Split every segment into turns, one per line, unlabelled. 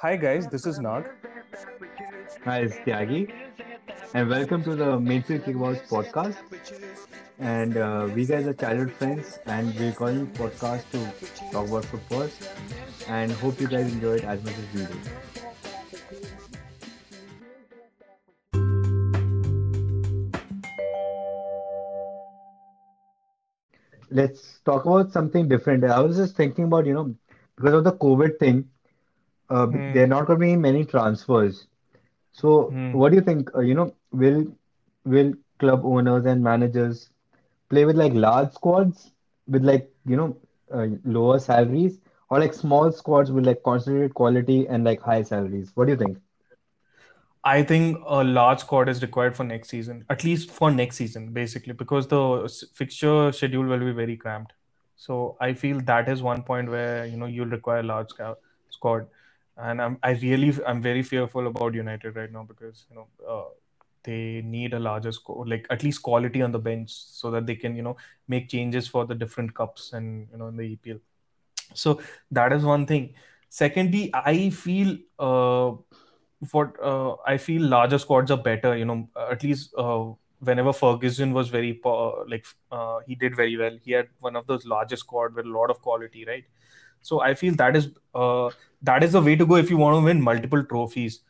Hi guys, this is Nag.
Hi, it's Tyagi, and welcome to the Mainfield Kickballs podcast. And uh, we guys are childhood friends, and we're calling podcast to talk about football. And hope you guys enjoy it as much as we do. Let's talk about something different. I was just thinking about, you know, because of the COVID thing, uh, there are not going to be many transfers. So,
Hmm.
what do you think? Uh, you know, will will club owners and managers play with like large squads with like you know uh, lower salaries, or like small squads with like concentrated quality and like high salaries? What do you think?
I think a large squad is required for next season, at least for next season, basically, because the fixture schedule will be very cramped. So I feel that is one point where you know you'll require a large squad, and I'm I really I'm very fearful about United right now because you know uh, they need a larger squad, like at least quality on the bench, so that they can you know make changes for the different cups and you know in the EPL. So that is one thing. Secondly, I feel uh, what uh, I feel larger squads are better. You know, at least uh, whenever Ferguson was very like uh, he did very well. He had one of those largest squad with a lot of quality, right? So I feel that is uh, that is the way to go if you want to win multiple trophies.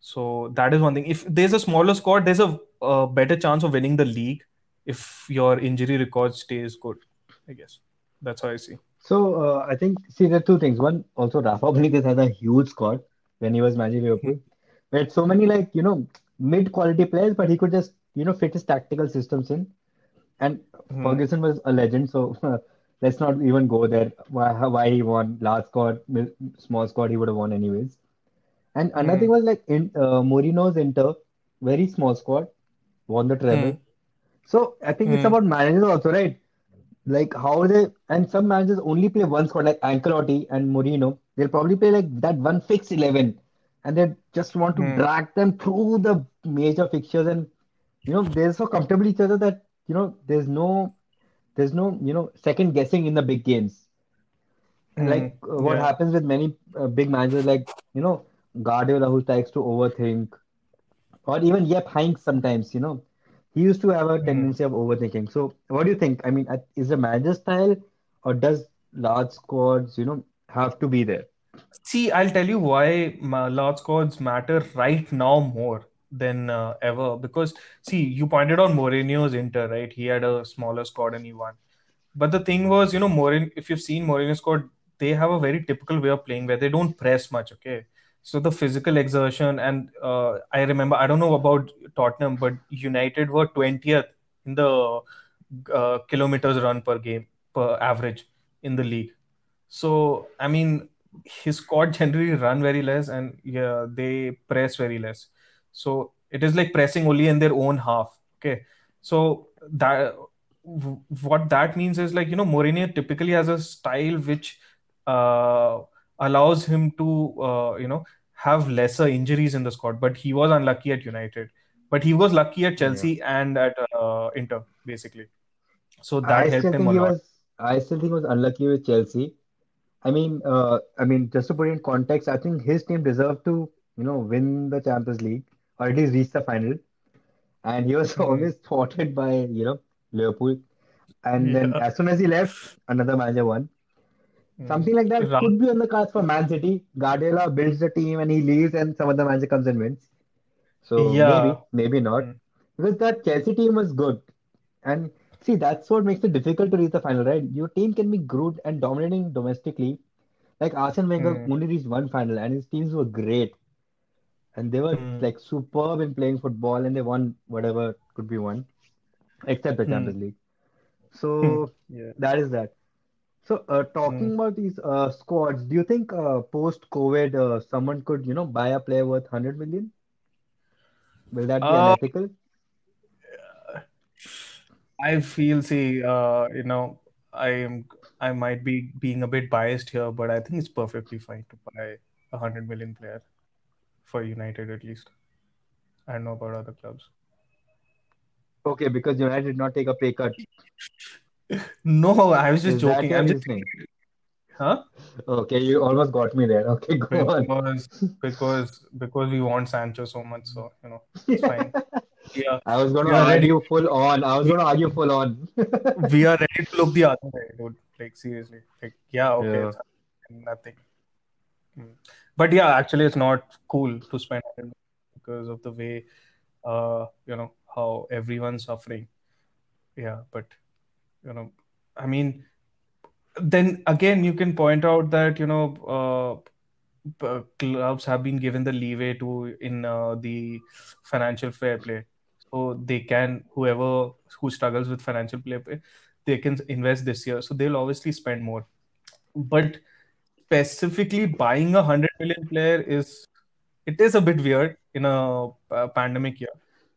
So that is one thing. If there's a smaller squad, there's a, uh better chance of winning the league if your injury record stays good. I guess that's how I see.
So uh, I think see there are two things. One, also Rafa Benitez has a huge squad when he was managing Liverpool. We had so many like you know mid-quality players, but he could just you know fit his tactical systems in. And
Hmm.
Ferguson was a legend, so let's not even go there. Why, why he won large squad, small squad, he would have won anyways. And another thing
Hmm.
was like in uh, Mourinho's Inter, very small squad, won the treble.
Hmm.
So I think it's
Hmm.
about managers also, right? Like how they and some managers only play one squad, like Ancelotti and Mourinho. They'll probably play like that one fixed eleven, and they just want to
Hmm.
drag them through the major fixtures, and you know they're so comfortable each other that you know there's no there's no you know second guessing in the big games.
Hmm.
Like uh, what
Yeah.
happens with many uh, big managers, like you know Guardiola, who likes to overthink, or even Jupp Heynckes sometimes. You know he used to have a
Hmm.
tendency of overthinking. So what do you think? I mean, is the manager style, or does large squads you know have to be there?
See, I'll tell you why large squads matter right now more than uh, ever. Because, see, you pointed out Mourinho's Inter, right? He had a smaller squad and he won. But the thing was, you know, Mourinho, if you've seen Mourinho's squad, they have a very typical way of playing where they don't press much, okay? So the physical exertion, and uh, I remember, I don't know about Tottenham, but United were 20th in the uh, kilometers run per game, per average in the league. So, I mean, his squad generally run very less and yeah, they press very less. So it is like pressing only in their own half. Okay. So that what that means is like, you know, Mourinho typically has a style which uh, allows him to, uh, you know, have lesser injuries in the squad. But he was unlucky at United. But he was lucky at
Yeah.
Chelsea and at uh, Inter, basically. So that
I
helped him a
he
lot.
was. I still think he was unlucky with Chelsea. I mean, uh, I mean, just to put it in context, I think his team deserved to, you know, win the Champions League or at least reach the final. And he was
Hmm.
always thwarted by, you know, Liverpool. And then as soon as he left, another manager won.
Hmm.
Something like that
Ra-
could be on the cards for Man City. Guardiola builds the team and he leaves, and some other manager comes and wins. So
Yeah.
maybe, maybe not.
Mm,
Because that Chelsea team was good. And see, that's what makes it difficult to reach the final, right? Your team can be good and dominating domestically. Like Arsene Wenger
mm,
only reached one final, and his teams were great. And they were
mm,
like superb in playing football, and they won whatever could be won, except the
mm,
Champions League.
mm.
So
Yeah.
that is that. So, uh,
Mm.
talking about these uh, squads, do you think uh, post-COVID uh, someone could, you know, buy a player worth 100 million? Will that be
Uh,
unethical?
I feel, see, uh, you know, I am, I might be being a bit biased here, but I think it's perfectly fine to buy a hundred million player for United at least. I don't know about other clubs.
Okay, because United did not take a pay cut.
No, I was just
Is
joking. I'm just
reasoning?
Huh?
Okay, you almost got me there. Okay, go on.
Because because because we want Sancho so much, so you know it's fine. Yeah,
I was gonna
are ready.
argue full on. I was going to argue full on.
we are ready to look the other way, dude. Like seriously. Like yeah, okay,
Yeah.
nothing. But yeah, actually, it's not cool to spend because of the way, uh, you know, how everyone's suffering. Yeah, but you know, I mean, then again, you can point out that you know, uh, clubs have been given the leeway to in uh, the financial fair play, so they can whoever who struggles with financial play, they can invest this year, so they'll obviously spend more. But specifically buying a 100 million player is it is a bit weird in a uh, pandemic year.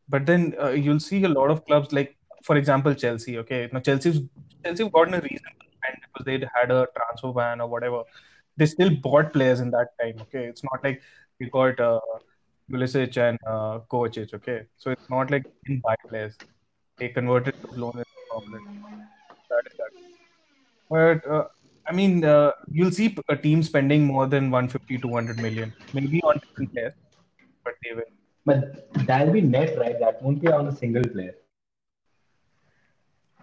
But then uh, you'll see a lot of clubs like for example chelsea okay? Now chelsea's chelsea gotten a reason because they had a transfer ban or whatever. They still bought players in that time okay? It's not like we got uh, Pulisic and uh, Kovacic okay? So it's not like they didn't buy players. They converted to into profit that is that. But uh, I mean, uh, you'll see a team spending more than 150, 200 million, maybe on different players, but they will.
But that'll be net, right? That won't be on a single player.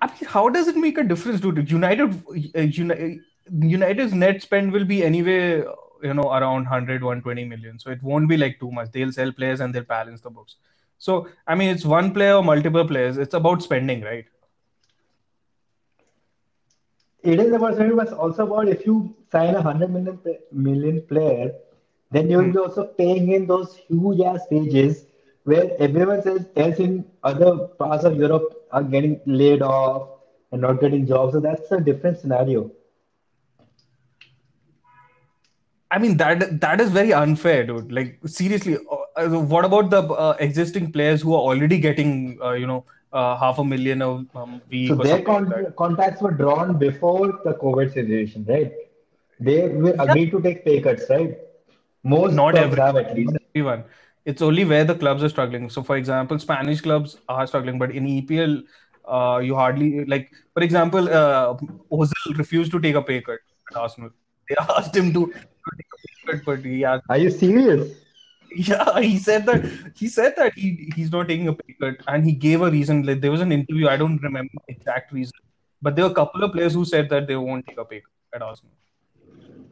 I mean, how does it make a difference, dude? United, uh, Uni- United's net spend will be anyway, uh, you know, around 100, 120 million. So it won't be like too much. They'll sell players and they'll balance the books. So, I mean, it's one player or multiple players. It's about spending, right?
It is about spending, but also about if you sign a hundred million player, then you will
Hmm.
be also paying in those huge ass wages where everyone else else in other parts of Europe are getting laid off and not getting jobs. So that's a different scenario.
I mean that that is very unfair, dude. Like seriously, uh, what about the uh, existing players who are already getting, uh, you know, uh, half a million a um,
So
week or
their
something like that?
contracts were drawn before the COVID situation, right? They were
Yeah,
agreed to take pay cuts, right? Most
not
clubs have
everyone,
at
not
least.
everyone. It's only where the clubs are struggling. So, for example, Spanish clubs are struggling, but in EPL, uh, you hardly like. For example, uh, Ozil refused to take a pay cut at Arsenal. They asked him to, to take a pay cut, but he asked.
Are you serious?
Yeah, he said that he said that he he's not taking a pay cut, and he gave a reason. Like there was an interview, I don't remember the exact reason, but there were a couple of players who said that they won't take a pay cut at Arsenal.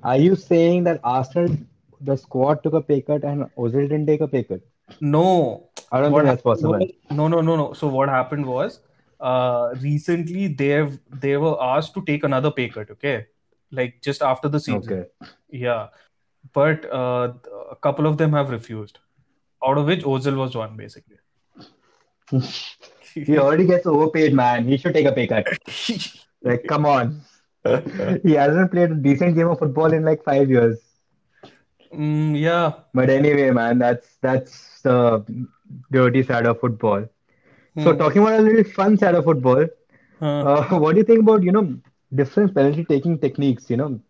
Are you saying that Arsenal, the squad took a pay cut and Ozil didn't take a pay cut?
No,
I don't
what
think that's possible.
no, no, no, no. So what happened was, uh, recently they've they were asked to take another pay cut. Okay, like just after the season.
Okay.
Yeah, but uh, a couple of them have refused. Out of which Ozil was one, basically.
He already gets overpaid, man. He should take a pay cut. Like, come on. He hasn't played a decent game of football in like five years.
Mm, yeah.
But anyway, man, that's that's the dirty side of football. So
Hmm.
talking about a little fun side of football,
Huh.
uh, what do you think about, you know, different penalty taking techniques, you know?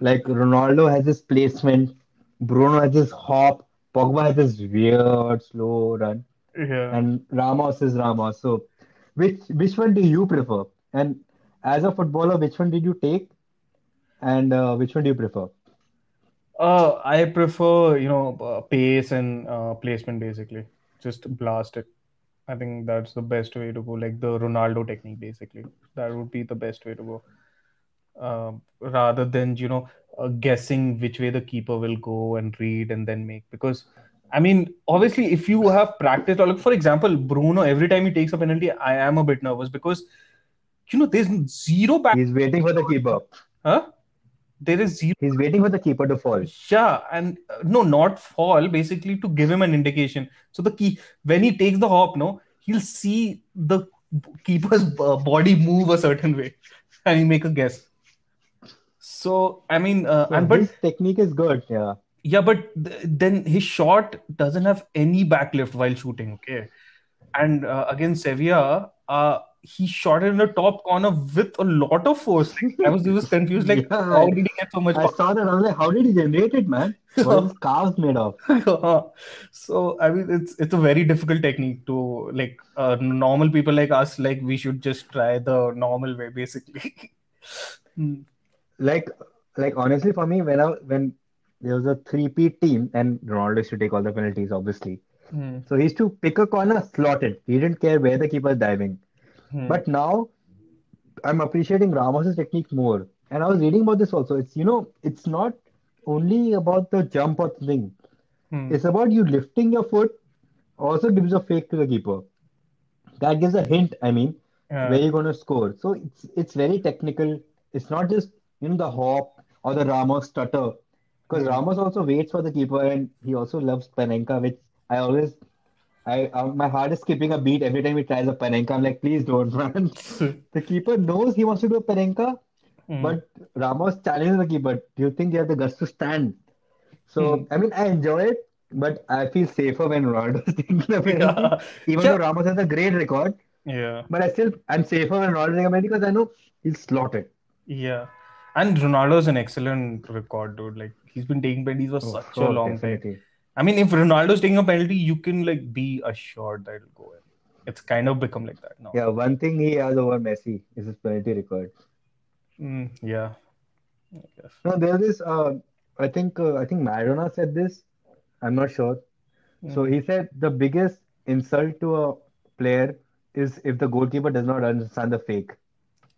Like Ronaldo has his placement, Bruno has his hop, Pogba has his weird slow run,
Yeah.
and Ramos is Ramos. So which which one do you prefer? And as a footballer, which one did you take? And uh, which one do you prefer?
Uh, I prefer, you know, uh, pace and uh, placement basically. Just blast it. I think that's the best way to go, like the Ronaldo technique basically. That would be the best way to go. Um, rather than, you know, uh, guessing which way the keeper will go and read and then make. Because, I mean, obviously, if you have practiced, or like, for example, Bruno, every time he takes a penalty, I am a bit nervous because, you know, there's zero back.
He's waiting for the keeper.
Huh? There is zero.
He's waiting for the keeper to fall.
Yeah, and uh, no, not fall, basically to give him an indication. So the key when he takes the hop, no, he'll see the keeper's uh, body move a certain way, and he make a guess. So I mean, uh,
So
and but
his technique is good. Yeah.
yeah, but th- then his shot doesn't have any backlift while shooting. Okay, and uh, against Sevilla, uh, he shot it in the top corner with a lot of force. Like, I was just confused, like
Yeah,
how did he get so much
I
power?
saw that. I was like, how did he generate it, man? What are calves made of?
So I mean, it's it's a very difficult technique to like uh, normal people like us. Like we should just try the normal way, basically. Hmm.
Like, like honestly for me when I when there was a three P team and Ronaldo used to take all the penalties, obviously.
Hmm.
So he used to pick a corner, slot it. He didn't care where the keeper diving.
Hmm.
But now I'm appreciating Ramos's technique more. And I was reading about this also. It's you know, it's not only about the jump or thing.
Hmm.
It's about you lifting your foot also gives a fake to the keeper. That gives a hint, I mean, where you're gonna score. So it's it's very technical. It's not just, you know, the hop or the Ramos stutter. Because
Hmm.
Ramos also waits for the keeper and he also loves Panenka, which I always I um, my heart is skipping a beat every time he tries a Panenka. I'm like, please don't, run. The keeper knows he wants to do a Panenka,
Hmm.
but Ramos challenges the keeper. Do you think you have the guts to stand? So, I mean, I enjoy it, but I feel safer when Ronaldo is taking the penalty.
Yeah.
Even though Ramos has a great record,
Yeah.
but I still I'm safer when Ronaldo is taking a penalty because I know he'll slot it.
Yeah. And Ronaldo's an excellent record, dude. Like he's been taking penalties for
Oh,
such a long time. I mean, if Ronaldo's taking a penalty, you can like be assured that it'll go in. It's kind of become like that now.
Yeah, one thing he has over Messi is his penalty record.
Mm, yeah. I guess.
No, there's. Uh, I think uh, I think Maradona said this. I'm not sure. So
Mm.
he said the biggest insult to a player is if the goalkeeper does not understand the fake.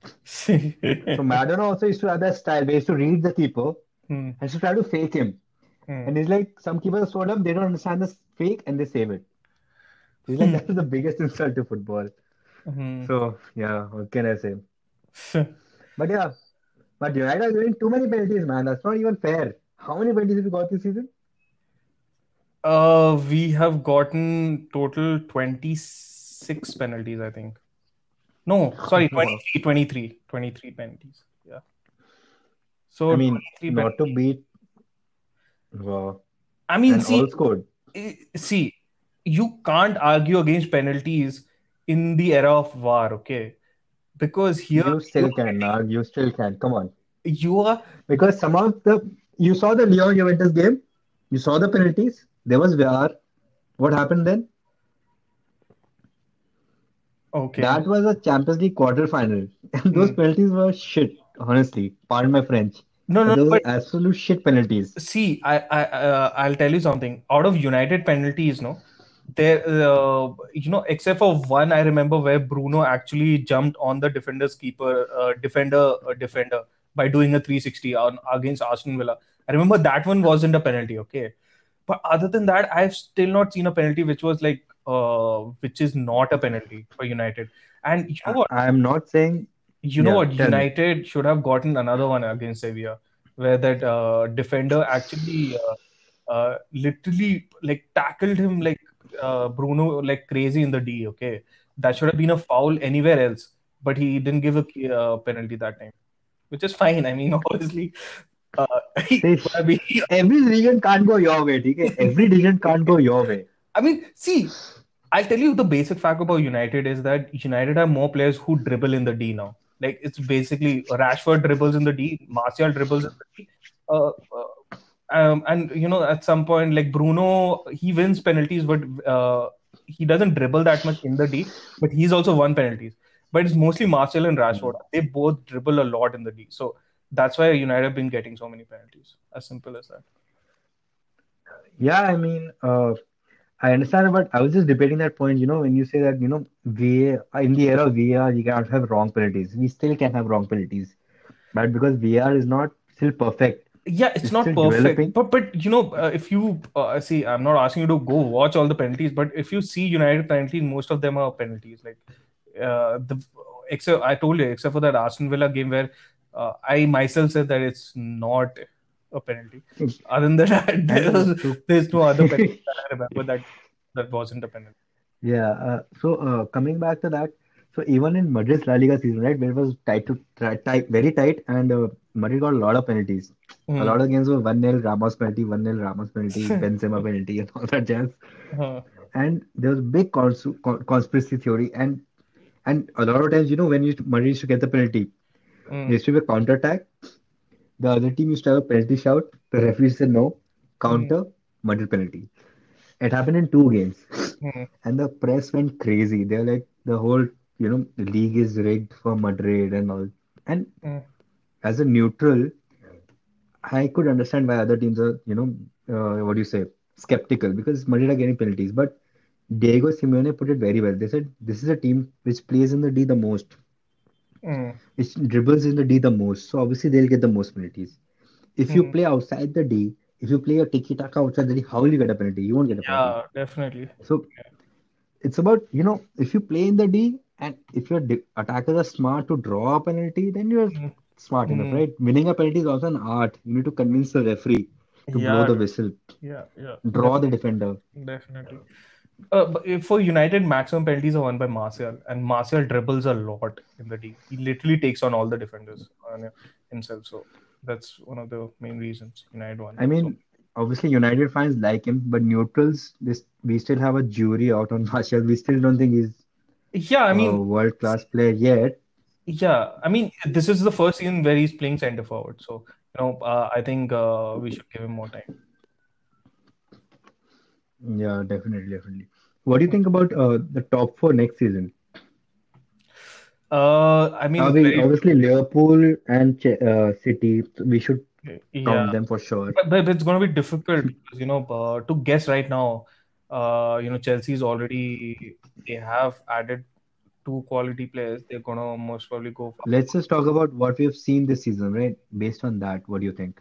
So Maradona also used to have that style. They used to read the keeper
Mm,
and to try to fake him.
mm,
And he's like, some keepers are slowed up, they don't understand the fake and they save it. He's like,
Hmm.
that is the biggest insult to football.
mm.
So yeah, what can I say? But yeah, but United are getting too many penalties, man. That's not even fair. How many penalties have you got this season?
Uh, we have gotten total 26 penalties, I think. No, sorry, 23, 23, 23 penalties. Yeah. So
I mean,
23
not to beat. Wow.
I mean,
And
see,
all scored.
eh, see, you can't argue against penalties in the era of VAR, okay? Because here
You still can, Nag. You still can. Come on.
you are
Because some of the you saw the Lyon Juventus game, you saw the penalties. There was VAR. What happened then?
Okay.
That was a Champions League quarter final, and those
Hmm.
penalties were shit. Honestly, pardon my French,
No, no,
those
but
absolute shit penalties.
see, I, I, uh, I'll tell you something. Out of United penalties, no, there, uh, you know, except for one, I remember where Bruno actually jumped on the defender's keeper, uh, defender, uh, defender by doing a 360 on against Aston Villa. I remember that one wasn't a penalty, okay. But other than that, I've still not seen a penalty which was like, uh, which is not a penalty for United. And you know
I,
what?
I'm not saying,
You know
yeah,
what?
me.
United should have gotten another one against Sevilla, where that uh, defender actually uh, uh, literally like tackled him like uh, Bruno like crazy in the D. Okay, that should have been a foul anywhere else, but he didn't give a uh, penalty that time, which is fine. I mean, obviously, uh,
See,
could have
every decision can't go your way, okay? Every decision can't go your way.
I mean, see, I'll tell you the basic fact about United is that United have more players who dribble in the D now. Like it's basically Rashford dribbles in the D, Martial dribbles in the D. Uh, uh, um, and you know, at some point, like Bruno, he wins penalties, but uh, he doesn't dribble that much in the D. But he's also won penalties. But it's mostly Martial and Rashford. They both dribble a lot in the D. So that's why United have been getting so many penalties. As simple as that.
Yeah, I mean, uh, I understand, but I was just debating that point. You know, when you say that, you know, VAR, in the era of VAR, you cannot have wrong penalties. We still can have wrong penalties, but because VAR is not still perfect,
Yeah, it's
it's
not perfect,
developing.
but but you know, uh, if you uh, see, I'm not asking you to go watch all the penalties, but if you see United penalties, most of them are penalties. Like uh, the except I told you, except for that Aston Villa game where uh, I myself said that it's not a penalty. Other than that, there's,
so,
there's no other penalty that I remember that that wasn't a penalty.
yeah, uh, so uh, coming back to that, so even in Madrid's La Liga season, right, where it was tight to tight, very tight, and uh, Madrid got a lot of penalties. A
Hmm.
lot of games were 1-0 Ramos penalty, 1-0 Ramos penalty, Benzema penalty, and all that jazz.
Uh,
And there was big cons con- conspiracy theory, and and a lot of times, you know, when you Madrid used to get the penalty, there
mm,
used to be a counter attack. The other team used to have a penalty shout. The referee said no, counter, Madrid penalty. It happened in two games,
mm,
and the press went crazy. They're like the whole, you know, the league is rigged for Madrid and all. And
mm,
as a neutral, I could understand why other teams are, you know, uh, what do you say, skeptical because Madrid are getting penalties. But Diego Simeone put it very well. They said this is a team which plays in the D the most,
Mm.
which dribbles in the D the most. So obviously they'll get the most penalties. If you
Mm.
play outside the D, if you play a tiki taka outside the D, how will you get a penalty? You won't get a penalty.
Yeah, definitely.
So it's about, you know, if you play in the D and if your di- attackers are smart to draw a penalty, then you're
Mm.
smart enough,
Mm.
right? Winning a penalty is also an art. You need to convince the referee to blow the whistle,
yeah, yeah,
draw
def-
the defender.
definitely. Uh, for United, maximum penalties are won by Martial, and Martial dribbles a lot in the D. He literally takes on all the defenders on himself. So that's one of the main reasons United won.
I mean, obviously United fans like him, but neutrals, this we still have a jury out on Martial. We still don't think he's
So, yeah, I
a
mean,
world-class player yet.
yeah, I mean, this is the first season where he's playing center forward. So, you know, uh, I think uh, we should give him more time.
Yeah, definitely, definitely. What do you think about uh, the top four next season?
Uh, I mean,
we obviously Liverpool and uh, City? We should count
yeah.
them for sure.
But, but it's going to be difficult because, you know, uh, to guess right now, uh, you know, Chelsea's already, they have added two quality players. They're going to most probably go for.
Let's just talk about what we have seen this season, right? Based on that, what do you think?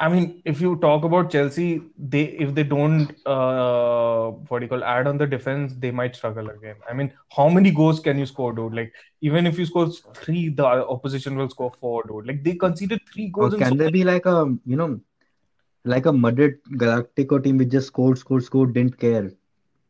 I mean, if you talk about Chelsea, they if they don't uh what do you call add on the defense, they might struggle again. I mean, how many goals can you score, dude? Like even if you score three, the opposition will score four, dude. Like they conceded three
Or
goals so
can there
many.
be like a, you know, like a Madrid Galactico team which just scored, scored, scored, didn't care,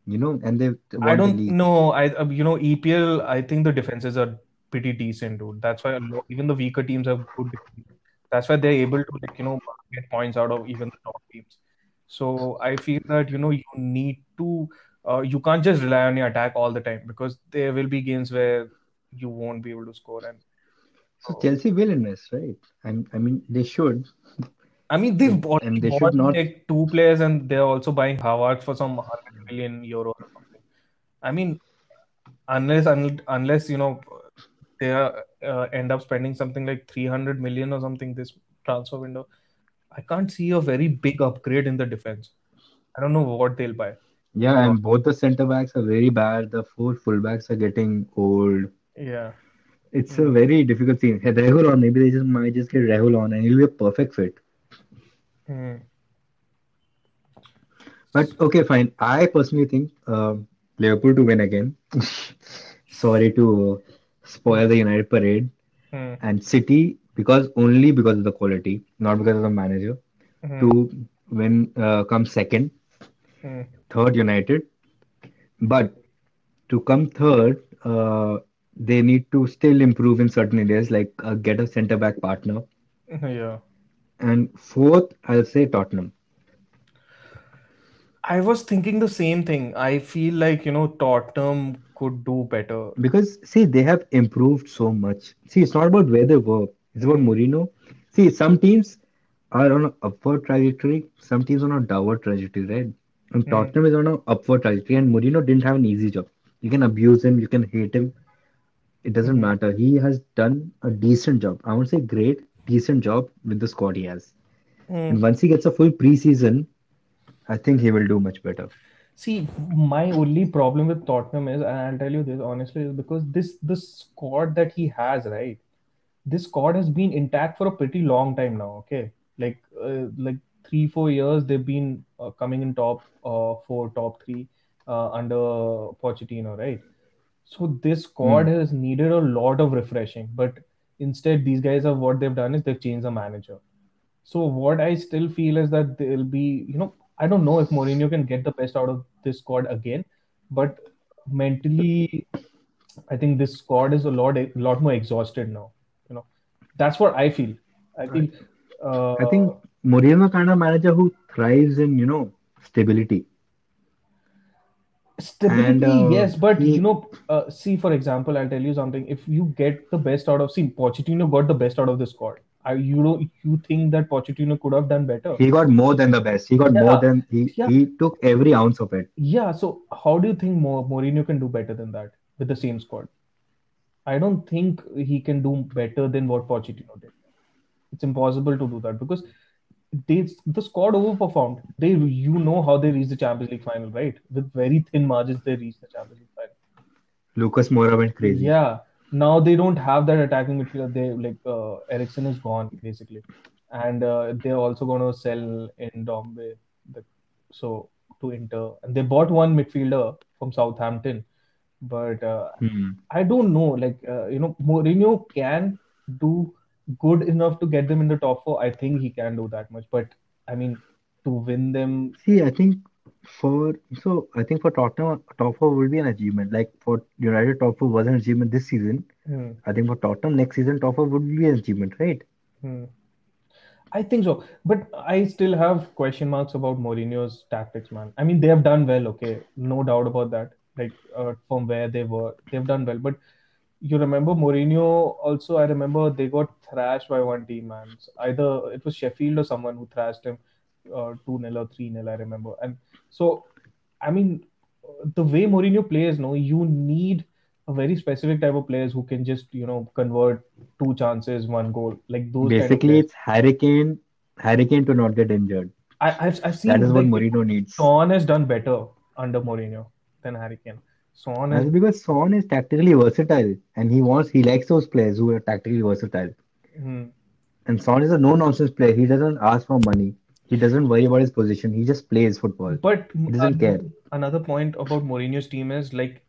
you know, and they
I don't know. I uh, you know EPL. I think the defenses are pretty decent, dude. That's why a lot, even the weaker teams have good. defense. That's why they're able to like you know get points out of even the top teams. So I feel that you know you need to uh, you can't just rely on your attack all the time because there will be games where you won't be able to score. And
So
so
Chelsea will invest, right? I, I mean, they should,
I mean they've
bought,
and
they should not.
like two players and they're also buying Havertz for some 100 million euro or something. I mean unless un, unless you know they are, uh, end up spending something like 300 million or something this transfer window i can't see a very big upgrade in the defense i don't know what they'll buy
Yeah,
uh,
and both the center backs are very bad. The four fullbacks are getting old.
yeah
It's a
Mm.
very difficult thing. Hey, Rahul on, maybe they just might just get Rahul on, and he'll be a perfect fit.
Hmm.
But okay, fine. I personally think um Liverpool to win again. Sorry to spoil the United parade.
Hmm.
And City because only because of the quality, not because of the manager,
Hmm.
to win uh, come second.
Hmm.
Third United, but to come third, uh, they need to still improve in certain areas, like uh, get a centre back partner.
yeah
And fourth, I'll say Tottenham.
i was thinking the same thing i feel like you know tottenham could do better
Because see, they have improved so much. See, it's not about where they were, it's about. Mourinho. See, some teams are on an upward trajectory, some teams are on a downward trajectory, right? And
Hmm.
Tottenham is on an upward trajectory, and Mourinho didn't have an easy job. You can abuse him, you can hate him, it doesn't
Hmm.
matter. He has done a decent job. I won't say great, decent job with the squad he has.
Hmm.
And once he gets a full preseason, I think he will do much better.
See, my only problem with Tottenham is, and I'll tell you this honestly, is because this the squad that he has, right? This squad has been intact for a pretty long time now. Okay, like uh, like three, four years they've been uh, coming in top uh, four, top three uh, under Pochettino, right? So this squad
Hmm.
has needed a lot of refreshing, but instead these guys have what they've done is they've changed the manager. So what I still feel is that they'll be, you know, I don't know if Mourinho can get the best out of this squad again, but mentally, I think this squad is a lot, a lot more exhausted now. You know, that's what I feel. I feel,
I think
uh,
Mourinho kind of manager who thrives in, you know, stability. And
stability,
uh,
yes, but you know, uh, see, for example, I'll tell you something. If you get the best out of, see, Pochettino got the best out of the squad. I, you know, you think that Pochettino could have done better?
he got more than the best. He got more than he
yeah,
he took every ounce of it.
yeah. So how do you think Mo Mourinho can do better than that with the same squad? I don't think he can do better than what Pochettino did. It's impossible to do that because they the squad overperformed. They you know how they reached the Champions League final, right? With very thin margins, they reached the Champions League final.
Lucas Moura went crazy.
Yeah. Now they don't have that attacking midfielder. They like uh, Eriksen is gone basically, and uh, they're also going to sell in Dombe, the, so to Inter, and they bought one midfielder from Southampton, but uh,
Hmm.
I don't know. Like uh, you know, Mourinho can do good enough to get them in the top four. I think he can do that much, but I mean, to win them,
See, I think for so I think for Tottenham, top four will be an achievement. Like for United, top four was an achievement this season.
hmm,
I think for Tottenham next season, top four would be an achievement, right?
hmm. I think so, but I still have question marks about Mourinho's tactics, man. I mean, they have done well, okay, no doubt about that. Like uh, from where they were, they've done well. But you remember Mourinho also? I remember they got thrashed by one team, man. Either it was Sheffield or someone who thrashed him, uh, two 0 or three 0 I remember. And so, I mean, the way Mourinho plays, no, you need a very specific type of players who can just you know convert two chances, one goal, like those kind of
Basically, it's Harry Kane, Hurricane to not get injured.
I, I've I've
That
seen
is what Mourinho needs.
Son has done better under Mourinho than Harry Kane. Son has
That's because Son is tactically versatile, and he wants he likes those players who are tactically versatile.
hmm,
And Son is a no-nonsense player. He doesn't ask for money. He doesn't worry about his position. He just plays football.
But
He doesn't care.
another, another point about Mourinho's team is like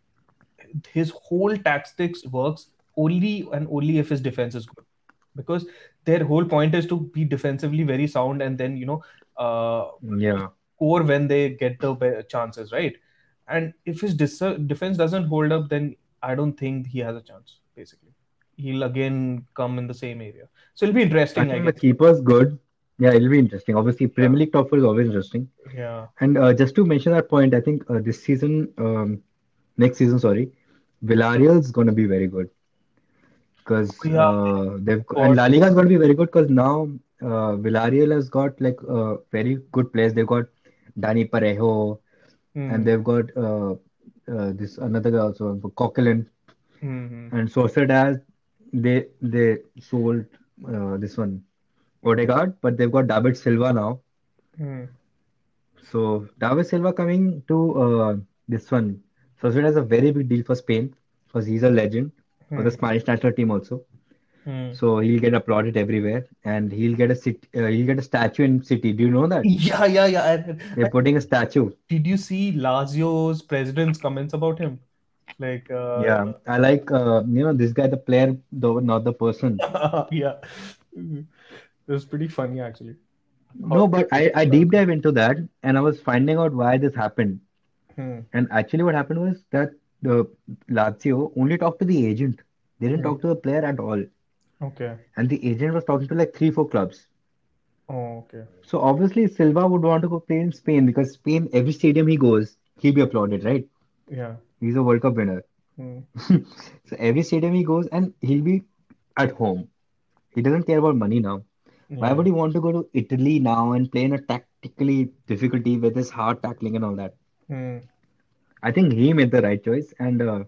his whole tactics works only and only if his defense is good. Because their whole point is to be defensively very sound and then, you know, uh,
Yeah.
score when they get the chances, right? And if his dis- defense doesn't hold up, then I don't think he has a chance, basically. He'll again come in the same area. So it'll be interesting, I
think the
guess.
keeper's good. Yeah, it'll be interesting. Obviously, Premier League top four is always interesting.
Yeah.
And uh, just to mention that point, I think uh, this season, um, next season, sorry, Villarreal is going to be very good because
Yeah.
uh, they've
Got-
and La Liga is going to be very good because now uh, Villarreal has got like uh, very good players. They've got Dani Parejo
Hmm.
and they've got uh, uh, this another guy also, Coquelin
Hmm.
and Sociedad. They they sold uh, this one Odegaard, but they've got David Silva now.
Hmm.
So David Silva coming to uh, this one. Sociedad is a very big deal for Spain because he's a legend for the
Hmm.
Spanish national team also.
Hmm.
So he'll get applauded everywhere, and he'll get a uh, he'll get a statue in City. Do you know that?
Yeah, yeah, yeah.
They're putting a statue.
did you see Lazio's president's comments about him? Like, uh,
Yeah, I like uh, you know this guy, the player, though not the person.
yeah. It was pretty funny, actually.
No, but I, I deep dive into that, and I was finding out why this happened.
Hmm.
And actually, what happened was that the Lazio only talked to the agent. They didn't
Hmm.
talk to the player at all.
Okay.
And the agent was talking to like three, four clubs.
Oh, okay.
So obviously Silva would want to go play in Spain because Spain, every stadium he goes, he'll be applauded, right?
Yeah.
He's a World Cup winner.
Hmm.
So every stadium he goes and he'll be at home. He doesn't care about money now. Why would he want to go to Italy now and play in a tactically difficulty with his hard tackling and all that?
Hmm.
I think he made the right choice and uh,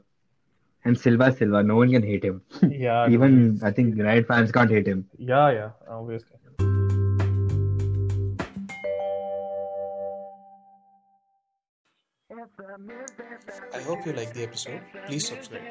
and Silva Silva, no one can hate him.
Yeah. dude.
Even I think United fans can't hate him.
Yeah, yeah. Obviously.
I hope you like the episode. Please subscribe.